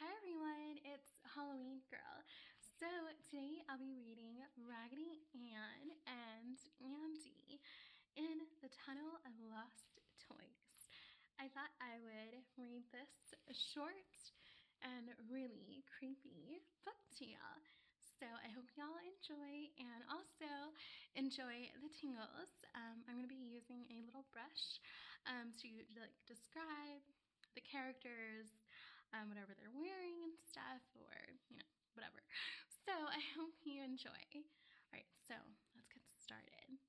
Hi everyone, it's Halloween Girl. So today I'll be reading Raggedy Ann and Andy in the Tunnel of Lost Toys. I thought I would read this short and really creepy book to y'all. So I hope y'all enjoy and also enjoy the tingles. Um, I'm going to be using a little brush um, to like describe the characters, um, whatever they're wearing and stuff, or, you know, whatever. So I hope you enjoy. All right, so let's get started.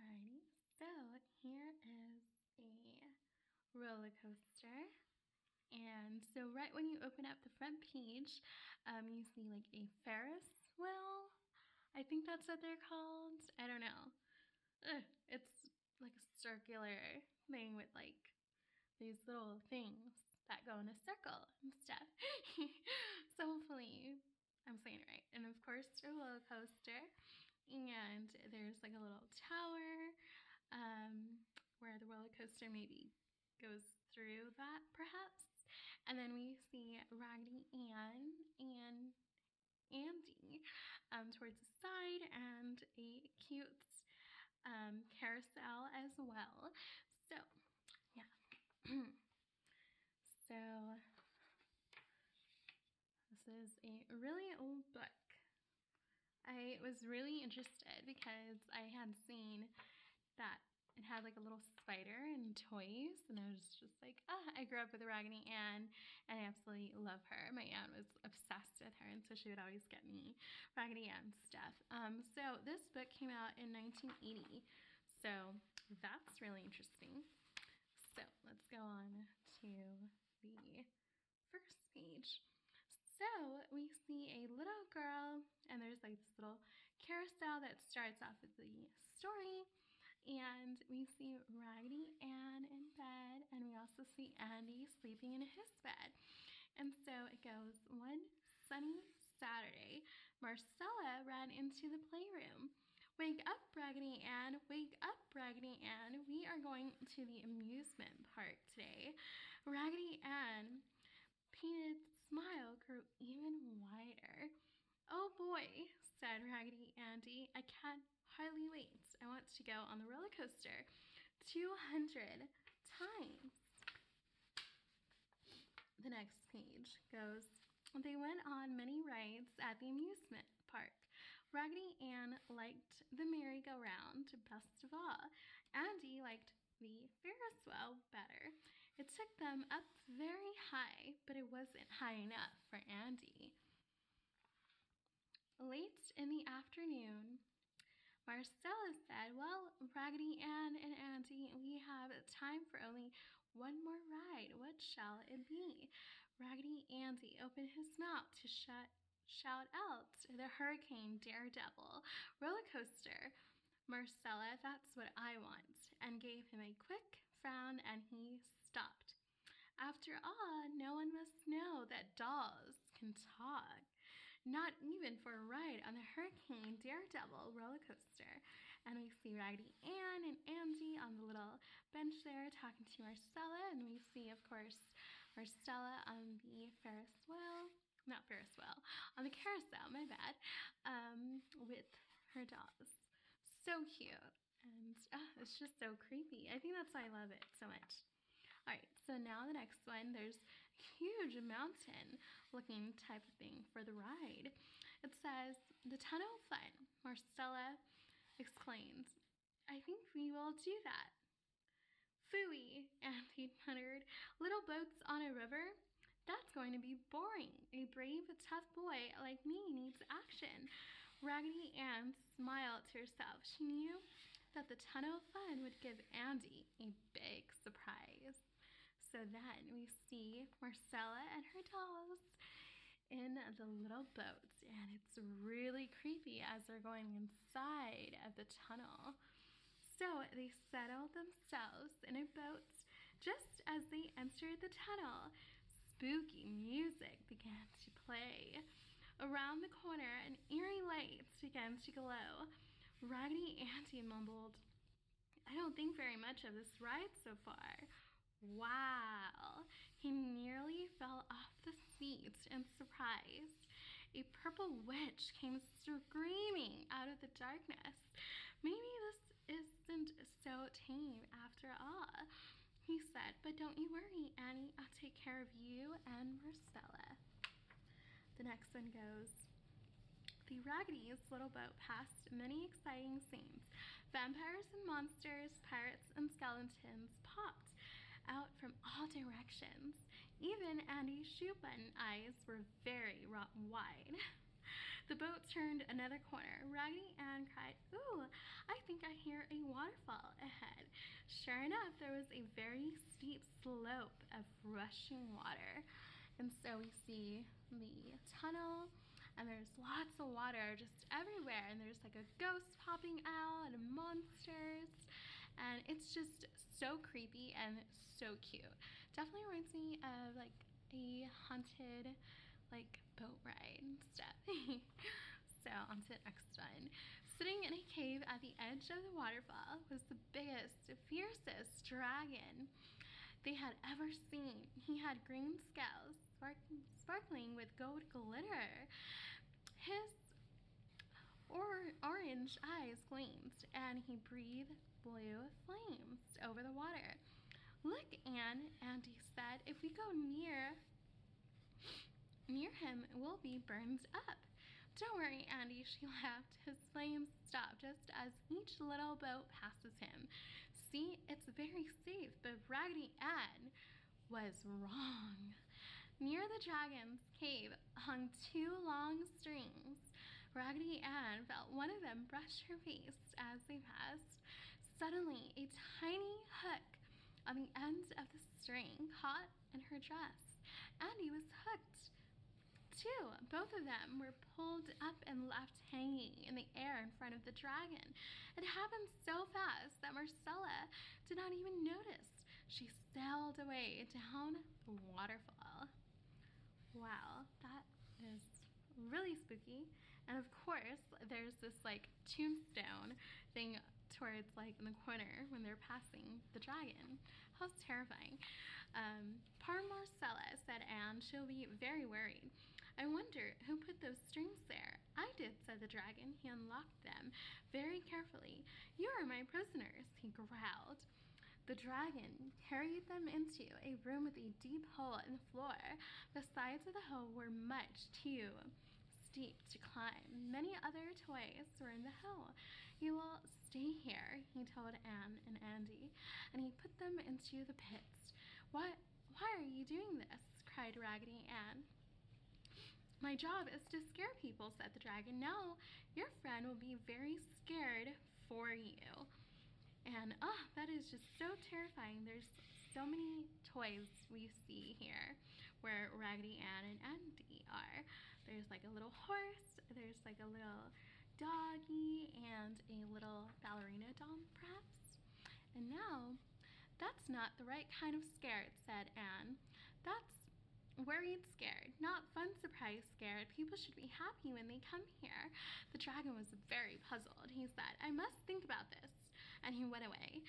Alrighty, so here is a roller coaster. And so right when you open up the front page, um, you see like a Ferris wheel I think that's what they're called. I don't know. Ugh, it's like a circular thing with like these little things that go in a circle and stuff. so hopefully I'm saying it right. And of course, a roller coaster. And there's like a little tower um, where the roller coaster maybe goes through that, perhaps. And then we see Raggedy Ann and Andy um, towards the side and a cute um, carousel as well. So, yeah. so, this is a really old book. I was really interested because I had seen that it had like a little spider and toys and I was just like ah I grew up with Raggedy Ann and I absolutely love her. My aunt was obsessed with her and so she would always get me Raggedy Ann stuff. Um, so this book came out in 1980 so that's really interesting. So let's go on to the first page. So we see a little girl and there's like this little carousel that starts off with the story and we see Raggedy Ann in bed, and we also see Andy sleeping in his bed. And so it goes one sunny Saturday, Marcella ran into the playroom. Wake up, Raggedy Ann! Wake up, Raggedy Ann! We are going to the amusement park today. Raggedy Ann painted smile grew even wider. Oh boy, said Raggedy Andy, I can't hardly wait. I want to go on the roller coaster 200 times. The next page goes, they went on many rides at the amusement park. Raggedy Ann liked the merry-go-round best of all. Andy liked the Ferris wheel better. It took them up very high, but it wasn't high enough for Andy. Late in the afternoon, Marcella said, Well, Raggedy Ann and Andy, we have time for only one more ride. What shall it be? Raggedy Andy opened his mouth to shut, shout out the Hurricane Daredevil roller coaster. Marcella, that's what I want, and gave him a quick frown and he stopped. After all, no one must know that dolls can talk. Not even for a ride on the Hurricane Daredevil roller coaster. And we see Raggedy Ann and Andy on the little bench there talking to Marcella. And we see, of course, Marcella on the Ferris wheel. Not Ferris wheel, on the carousel, my bad, um, with her dolls. So cute. And uh, it's just so creepy. I think that's why I love it so much. All right, so now the next one, there's huge mountain looking type of thing for the ride. It says, the tunnel fun, Marcella exclaims. I think we will do that. Phooey, Andy muttered. Little boats on a river? That's going to be boring. A brave, tough boy like me needs action. Raggedy Ann smiled to herself. She knew that the tunnel fun would give Andy a big surprise. So then we see Marcella and her dolls in the little boat, and it's really creepy as they're going inside of the tunnel. So they settle themselves in a boat just as they entered the tunnel. Spooky music began to play. Around the corner, an eerie light began to glow. Raggedy Andy mumbled, I don't think very much of this ride so far. Wow! He nearly fell off the seat in surprise. A purple witch came screaming out of the darkness. Maybe this isn't so tame after all, he said, but don't you worry, Annie. I'll take care of you and Marcella. The next one goes. The Raggedy's little boat passed many exciting scenes. Vampires and monsters, pirates and skeletons popped out from all directions. Even Andy's shoe button eyes were very wide. The boat turned another corner. Raggedy Ann cried, Ooh, I think I hear a waterfall ahead. Sure enough, there was a very steep slope of rushing water. And so we see the tunnel, and there's lots of water just everywhere. And there's like a ghost popping out, and monsters. And it's just so creepy and so cute. Definitely reminds me of like a haunted like boat ride stuff. so on to the next one. Sitting in a cave at the edge of the waterfall was the biggest, fiercest dragon they had ever seen. He had green scales spark sparkling with gold glitter. His or orange eyes gleamed, and he breathed blue flames over the water. Look, Ann, Andy said, if we go near near him, we'll be burned up. Don't worry, Andy, she laughed. His flames stop just as each little boat passes him. See, it's very safe, but Raggedy Ann was wrong. Near the dragon's cave hung two long strings. Raggedy Ann felt one of them brush her face as they passed. Suddenly, a tiny hook on the end of the string caught in her dress. Andy was hooked too. Both of them were pulled up and left hanging in the air in front of the dragon. It happened so fast that Marcella did not even notice. She sailed away down the waterfall. Wow, that is really spooky. And of course, there's this like tombstone thing towards like in the corner when they're passing the dragon. How terrifying. Um, poor Marcella, said Ann. She'll be very worried. I wonder who put those strings there. I did, said the dragon. He unlocked them very carefully. You are my prisoners, he growled. The dragon carried them into a room with a deep hole in the floor. The sides of the hole were much too steep to climb. Many other toys were in the hill. You will stay here, he told Ann and Andy, and he put them into the pits. What? Why are you doing this? cried Raggedy Ann. My job is to scare people, said the dragon. No, your friend will be very scared for you. And oh, that is just so terrifying. There's so many toys we see here where Raggedy Ann and Andy are. There's like a little horse, there's like a little doggy, and a little ballerina doll, perhaps. And now, that's not the right kind of scared, said Ann. That's worried scared, not fun surprise scared. People should be happy when they come here. The dragon was very puzzled. He said, I must think about this. And he went away.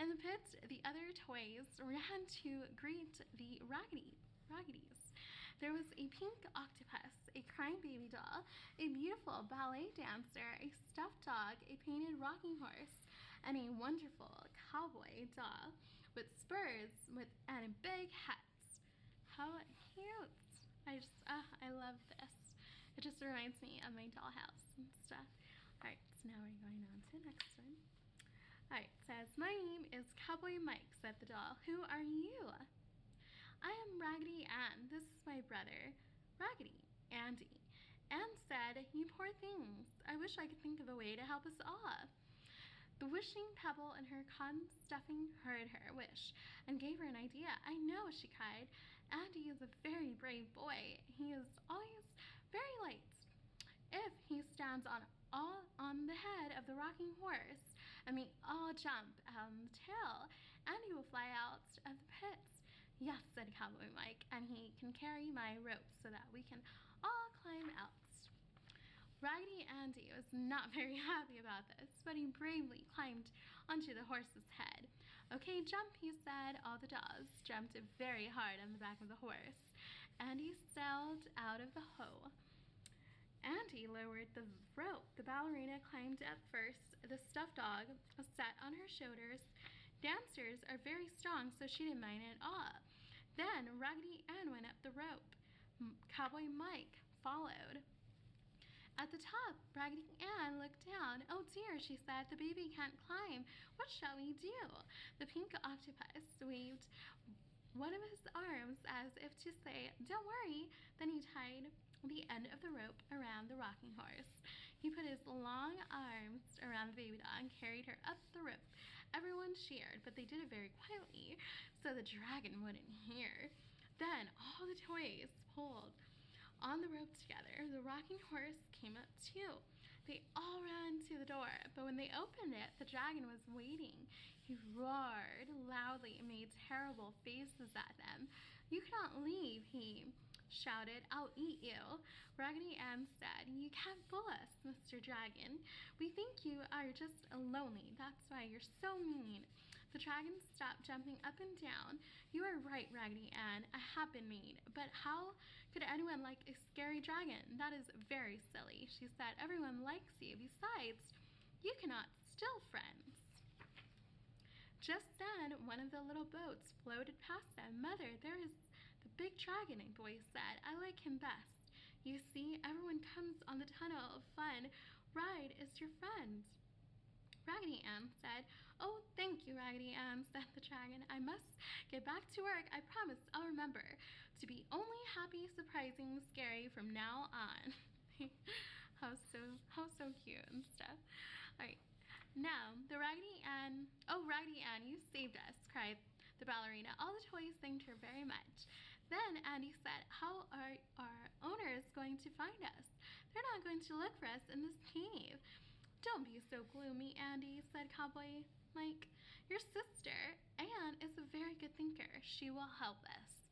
In the pit, the other toys ran to greet the Raggedy, Raggedy's. There was a pink octopus, a crying baby doll, a beautiful ballet dancer, a stuffed dog, a painted rocking horse, and a wonderful cowboy doll with spurs with and a big hat how cute. I just, uh, I love this. It just reminds me of my dollhouse and stuff. Alright, so now we're going on to the next one. Alright, says, My name is Cowboy Mike, said the doll. Who are you? I am Raggedy Ann. This is my Raggedy, Andy. Ann said, You poor things. I wish I could think of a way to help us all. The wishing pebble in her cotton stuffing heard her wish and gave her an idea. I know, she cried. Andy is a very brave boy. He is always very light. If he stands on all on the head of the rocking horse and we all jump on the tail, Andy will fly out of the pits. Yes, said Cowboy Mike, and he can carry my rope so that we can all climb out. Raggedy Andy was not very happy about this, but he bravely climbed onto the horse's head. Okay, jump, he said. All the dolls jumped very hard on the back of the horse. Andy sailed out of the hole. Andy lowered the rope. The ballerina climbed up first. The stuffed dog sat on her shoulders. Dancers are very strong, so she didn't mind at all. Then Raggedy Ann went up the rope. Cowboy Mike followed. At the top, Raggedy Ann looked down. Oh dear, she said, the baby can't climb. What shall we do? The pink octopus waved one of his arms as if to say, Don't worry. Then he tied the end of the rope around the rocking horse. He put his long arms around the baby doll and carried her up the rope. Everyone cheered, but they did it very quietly so the dragon wouldn't hear. Then all the toys pulled on the rope together. The rocking horse came up too. They all ran to the door, but when they opened it, the dragon was waiting. He roared loudly and made terrible faces at them. You cannot leave, he shouted, I'll eat you. Raggedy Ann said, You can't fool us, Mr. Dragon. We think you are just lonely. That's why you're so mean. The dragon stopped jumping up and down. You are right, Raggedy Ann. I have been mean. But how could anyone like a scary dragon? That is very silly. She said, Everyone likes you. Besides, you cannot steal friends. Just then, one of the little boats floated past them. Mother, there is the big dragon, boy said. I like him best. You see, everyone comes on the tunnel of fun. Ride is your friend. Raggedy Ann said, Oh, thank you, Raggedy Ann, said the dragon. I must get back to work. I promise I'll remember to be only happy, surprising, scary from now on. how so how so cute and stuff. Alright. Now, the Raggedy Ann Oh Raggedy Ann, you saved us, cried the ballerina. All the toys thanked her very much. Then Andy said, How are our owners going to find us? They're not going to look for us in this cave. Don't be so gloomy, Andy, said Cowboy Mike. Your sister, Ann, is a very good thinker. She will help us.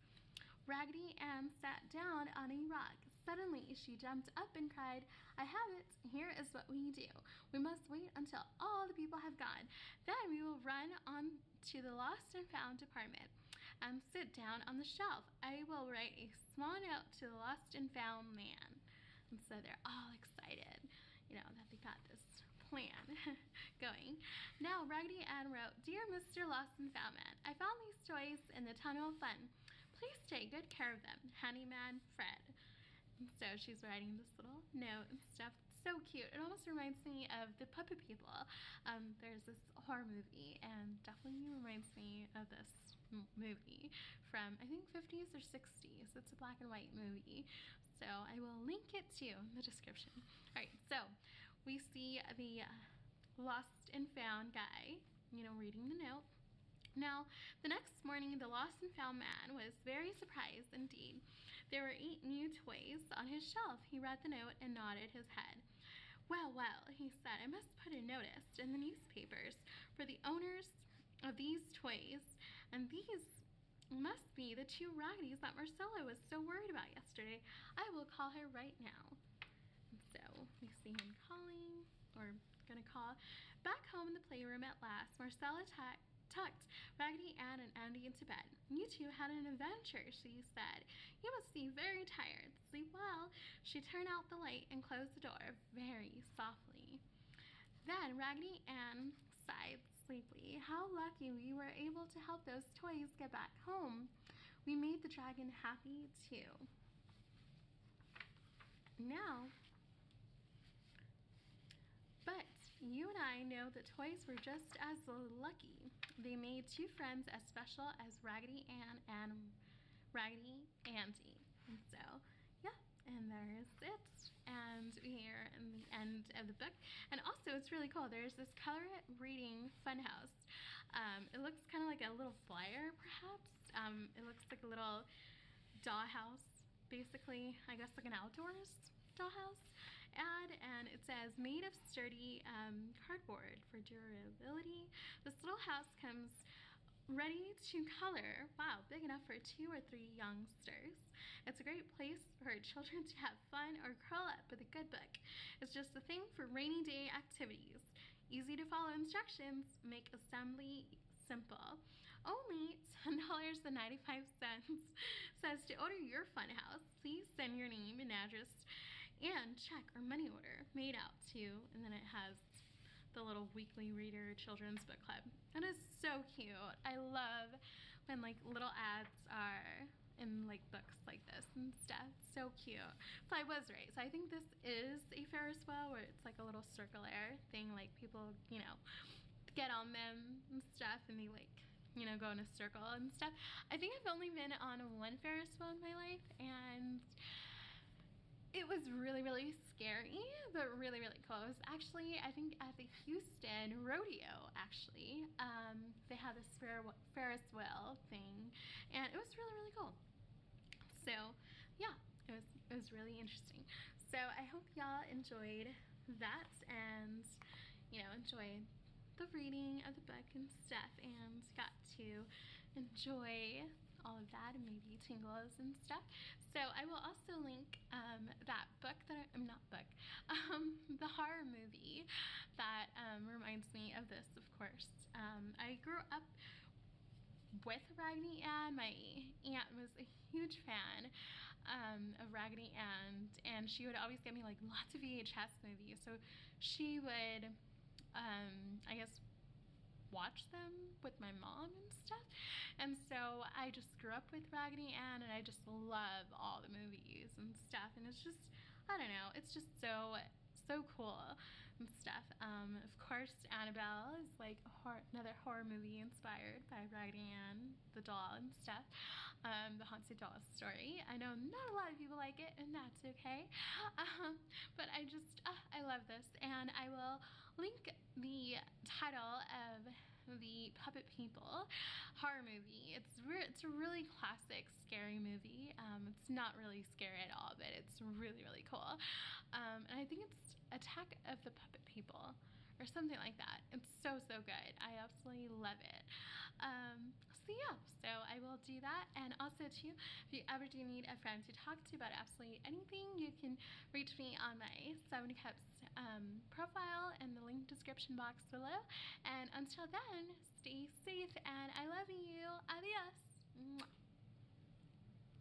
Raggedy Ann sat down on a rock. Suddenly, she jumped up and cried, I have it. Here is what we do. We must wait until all the people have gone. Then we will run on to the lost and found department and sit down on the shelf. I will write a small note to the lost and found man. And so they're all excited, you know, that they got this plan going. Now, Raggedy Ann wrote, Dear Mr. Lost and Found Man, I found these toys in the Tunnel of Fun. Please take good care of them. Handyman Fred. And so she's writing this little note and stuff. It's so cute. It almost reminds me of the Puppet People. Um, there's this horror movie, and definitely reminds me of this movie from I think 50s or 60s. It's a black and white movie. So I will link it to in the description. All right, so we see the lost and found guy, you know, reading the note. Now, the next morning, the lost and found man was very surprised indeed. There were eight new toys on his shelf. He read the note and nodded his head. Well, well, he said, I must put a notice in the newspapers for the owners of these toys, and these must be the two Raggedy's that Marcella was so worried about yesterday. I will call her right now. So we see him calling, or gonna call. Back home in the playroom at last, Marcella tucked Raggedy Ann and Andy into bed. You two had an adventure, she said. You must be very tired. Sleep well. She turned out the light and closed the door very softly. Then Raggedy Ann sighed sleepily. How lucky we were able to help those toys get back home. We made the dragon happy too. Now, but you and I know that toys were just as lucky. They made two friends as special as Raggedy Ann and Raggedy Andy. And so, and there's it. And we're in the end of the book. And also, it's really cool. There's this color reading funhouse. Um, it looks kind of like a little flyer, perhaps. Um, it looks like a little dollhouse, basically, I guess like an outdoors dollhouse ad and it says made of sturdy um, cardboard for durability. This little house comes ready to color. Wow, big enough for two or three youngsters. It's a great place for children to have fun or curl up with a good book. It's just a thing for rainy day activities. Easy to follow instructions, make assembly simple. Only $10.95 says to order your funhouse, please send your name and address and check or money order made out to, and then it has the little weekly reader children's book club. That is so cute. I love when like little ads are in like books like this and stuff. So cute. So I was right. So I think this is a Ferris wheel where it's like a little circular thing, like people, you know, get on them and stuff and they like you know, go in a circle and stuff. I think I've only been on one Ferris wheel in my life, and it was really, really scary, but really, really cool. It was actually, I think, at the Houston Rodeo, actually. Um, they had this Ferris wheel thing, and it was really, really cool. So, yeah, it was, it was really interesting. So, I hope y'all enjoyed that and, you know, enjoyed the reading of the book and stuff and got to enjoy all of that and maybe tingles and stuff. So I will also link um, that book that I, am not book, um, the horror movie that um, reminds me of this, of course. Um, I grew up with Raggedy Ann. My aunt was a huge fan um, of Raggedy Ann, and she would always get me like lots of VHS movies. So she would um, I guess, watch them with my mom and stuff. And so I just grew up with Raggedy Ann and I just love all the movies and stuff. And it's just, I don't know, it's just so, so cool and stuff. Um, of course, Annabelle is like horror, another horror movie inspired by Raggedy Ann, the doll and stuff. Um, the Haunted Doll story. I know not a lot of people like it, and that's okay. Um, but I just, uh, I love this, and I will link the title of the Puppet People horror movie. It's it's a really classic scary movie. Um, it's not really scary at all, but it's really really cool. Um, and I think it's Attack of the Puppet People or something like that. It's so, so good. I absolutely love it. Um, so, yeah, so I will do that. And also, too, if you ever do need a friend to talk to about absolutely anything, you can reach me on my Seven Cups um, profile in the link description box below. And until then, stay safe and I love you. Adios. Mwah.